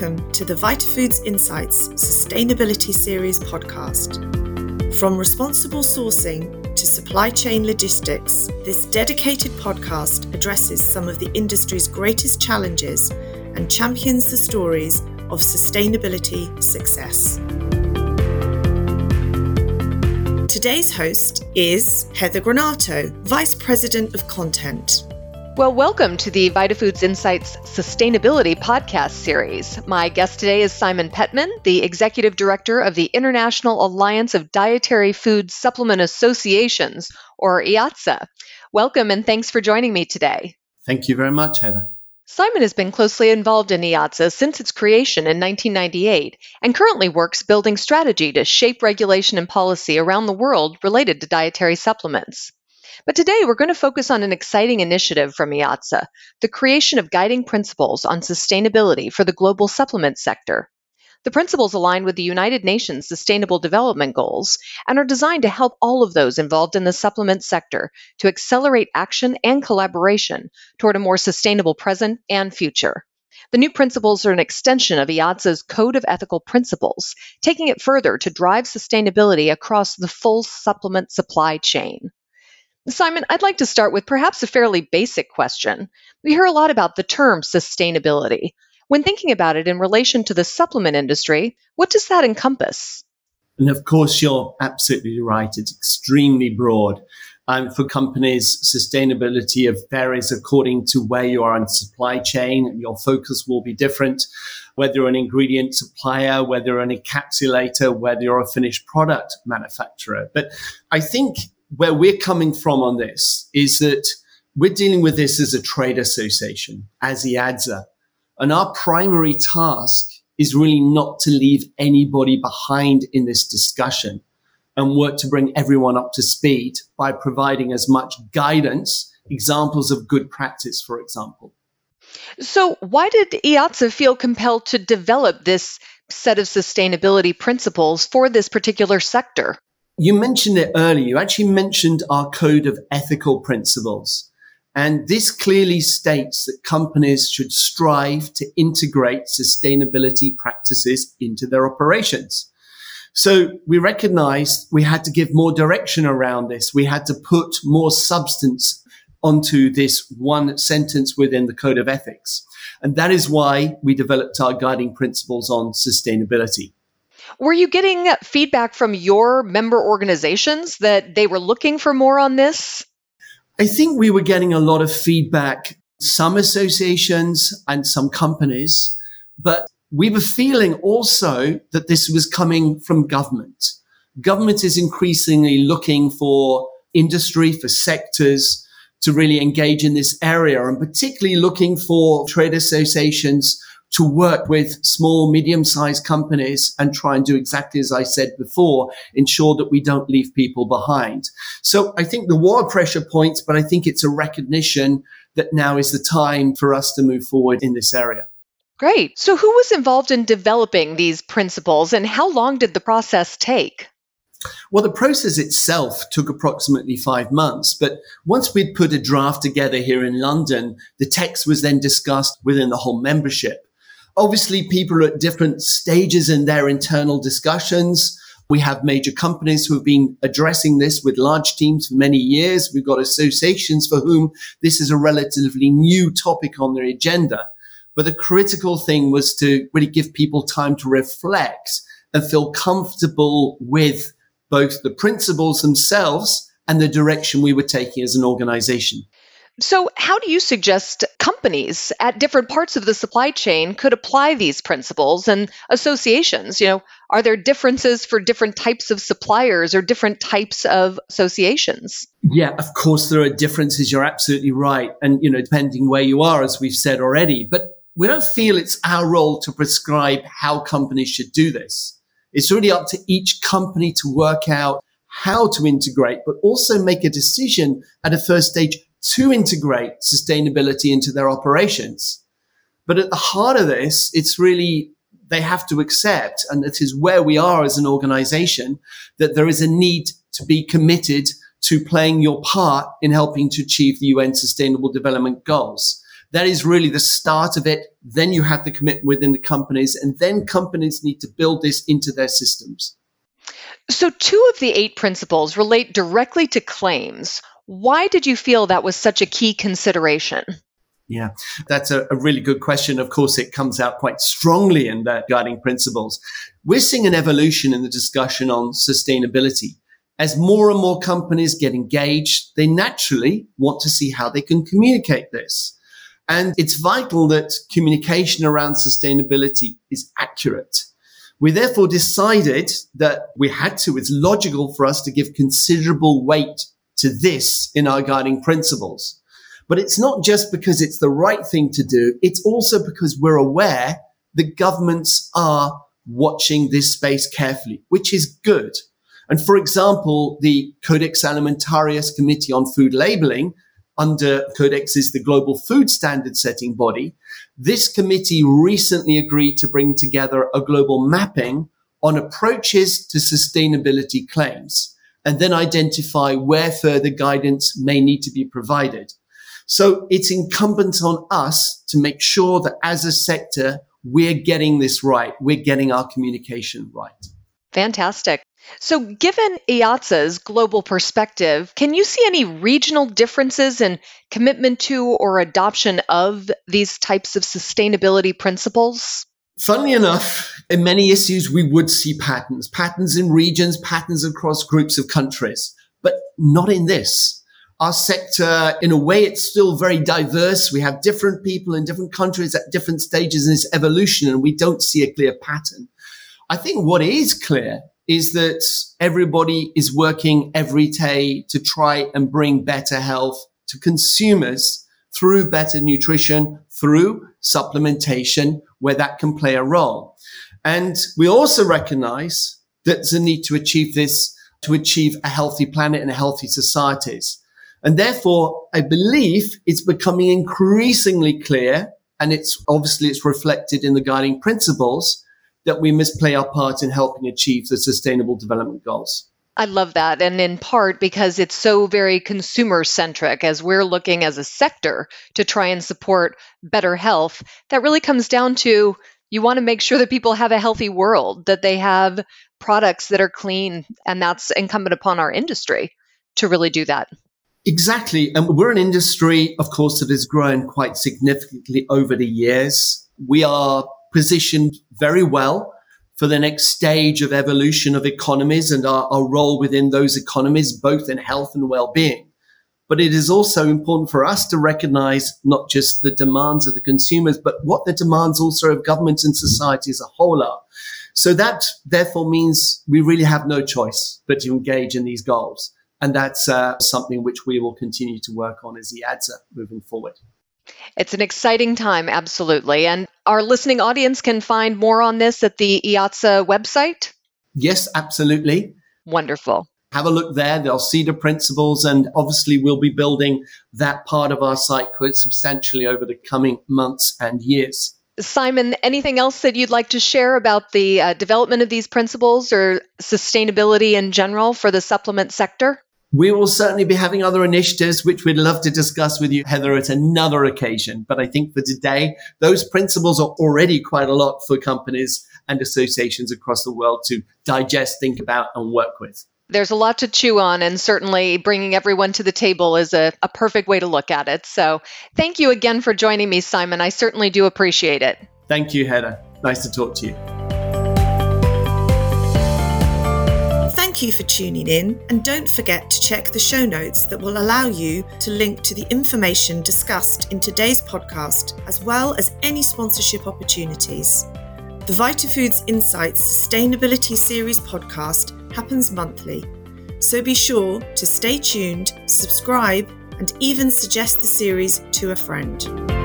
Welcome to the Vitafoods Insights Sustainability Series podcast. From responsible sourcing to supply chain logistics, this dedicated podcast addresses some of the industry's greatest challenges and champions the stories of sustainability success. Today's host is Heather Granato, Vice President of Content. Well, welcome to the Vitafoods Insights Sustainability Podcast Series. My guest today is Simon Pettman, the Executive Director of the International Alliance of Dietary Food Supplement Associations, or IADSA. Welcome and thanks for joining me today. Thank you very much, Heather. Simon has been closely involved in IADSA since its creation in 1998 and currently works building strategy to shape regulation and policy around the world related to dietary supplements. But today we're going to focus on an exciting initiative from IADSA, the creation of guiding principles on sustainability for the global supplement sector. The principles align with the United Nations Sustainable Development Goals and are designed to help all of those involved in the supplement sector to accelerate action and collaboration toward a more sustainable present and future. The new principles are an extension of IADSA's Code of Ethical Principles, taking it further to drive sustainability across the full supplement supply chain. Simon, I'd like to start with perhaps a fairly basic question. We hear a lot about the term sustainability. When thinking about it in relation to the supplement industry, what does that encompass? And of course, you're absolutely right. It's extremely broad. Um, for companies, sustainability varies according to where you are in supply chain. Your focus will be different, whether you're an ingredient supplier, whether you're an encapsulator, whether you're a finished product manufacturer. But I think where we're coming from on this is that we're dealing with this as a trade association, as IADSA. And our primary task is really not to leave anybody behind in this discussion and work to bring everyone up to speed by providing as much guidance, examples of good practice, for example. So, why did IADSA feel compelled to develop this set of sustainability principles for this particular sector? You mentioned it earlier. You actually mentioned our code of ethical principles. And this clearly states that companies should strive to integrate sustainability practices into their operations. So we recognized we had to give more direction around this. We had to put more substance onto this one sentence within the code of ethics. And that is why we developed our guiding principles on sustainability. Were you getting feedback from your member organizations that they were looking for more on this? I think we were getting a lot of feedback, some associations and some companies, but we were feeling also that this was coming from government. Government is increasingly looking for industry, for sectors to really engage in this area and particularly looking for trade associations to work with small, medium sized companies and try and do exactly as I said before, ensure that we don't leave people behind. So I think the war pressure points, but I think it's a recognition that now is the time for us to move forward in this area. Great. So who was involved in developing these principles and how long did the process take? Well, the process itself took approximately five months, but once we'd put a draft together here in London, the text was then discussed within the whole membership. Obviously, people are at different stages in their internal discussions. We have major companies who have been addressing this with large teams for many years. We've got associations for whom this is a relatively new topic on their agenda. But the critical thing was to really give people time to reflect and feel comfortable with both the principles themselves and the direction we were taking as an organization. So, how do you suggest companies at different parts of the supply chain could apply these principles and associations? You know, are there differences for different types of suppliers or different types of associations? Yeah, of course there are differences. You're absolutely right. And, you know, depending where you are, as we've said already, but we don't feel it's our role to prescribe how companies should do this. It's really up to each company to work out how to integrate, but also make a decision at a first stage to integrate sustainability into their operations. But at the heart of this, it's really they have to accept, and it is where we are as an organization, that there is a need to be committed to playing your part in helping to achieve the UN Sustainable Development Goals. That is really the start of it. Then you have the commitment within the companies, and then companies need to build this into their systems. So, two of the eight principles relate directly to claims. Why did you feel that was such a key consideration? Yeah, that's a, a, really good question. Of course, it comes out quite strongly in the guiding principles. We're seeing an evolution in the discussion on sustainability. As more and more companies get engaged, they naturally want to see how they can communicate this. And it's vital that communication around sustainability is accurate. We therefore decided that we had to, it's logical for us to give considerable weight to this in our guiding principles. But it's not just because it's the right thing to do. It's also because we're aware that governments are watching this space carefully, which is good. And for example, the Codex Alimentarius Committee on Food Labeling under Codex is the global food standard setting body. This committee recently agreed to bring together a global mapping on approaches to sustainability claims and then identify where further guidance may need to be provided. So it's incumbent on us to make sure that as a sector, we're getting this right. We're getting our communication right. Fantastic. So, given IADSA's global perspective, can you see any regional differences in commitment to or adoption of these types of sustainability principles? Funnily enough, in many issues, we would see patterns, patterns in regions, patterns across groups of countries, but not in this. Our sector, in a way, it's still very diverse. We have different people in different countries at different stages in its evolution, and we don't see a clear pattern. I think what is clear is that everybody is working every day to try and bring better health to consumers through better nutrition, through supplementation, where that can play a role. And we also recognize that there's a need to achieve this to achieve a healthy planet and healthy societies. And therefore, I believe it's becoming increasingly clear, and it's obviously it's reflected in the guiding principles that we must play our part in helping achieve the sustainable development goals. I love that. And in part because it's so very consumer centric as we're looking as a sector to try and support better health, that really comes down to you want to make sure that people have a healthy world, that they have products that are clean. And that's incumbent upon our industry to really do that. Exactly. And we're an industry, of course, that has grown quite significantly over the years. We are positioned very well for the next stage of evolution of economies and our, our role within those economies, both in health and well-being. But it is also important for us to recognize not just the demands of the consumers, but what the demands also of government and society as a whole are. So that therefore means we really have no choice but to engage in these goals. And that's uh, something which we will continue to work on as IADSA moving forward. It's an exciting time, absolutely. And our listening audience can find more on this at the IADSA website? Yes, absolutely. Wonderful. Have a look there. They'll see the principles, and obviously, we'll be building that part of our site quite substantially over the coming months and years. Simon, anything else that you'd like to share about the uh, development of these principles or sustainability in general for the supplement sector? We will certainly be having other initiatives, which we'd love to discuss with you, Heather, at another occasion. But I think for today, those principles are already quite a lot for companies and associations across the world to digest, think about, and work with. There's a lot to chew on, and certainly bringing everyone to the table is a, a perfect way to look at it. So, thank you again for joining me, Simon. I certainly do appreciate it. Thank you, Heather. Nice to talk to you. Thank you for tuning in, and don't forget to check the show notes that will allow you to link to the information discussed in today's podcast, as well as any sponsorship opportunities. The Vitafoods Insights Sustainability Series podcast happens monthly, so be sure to stay tuned, subscribe, and even suggest the series to a friend.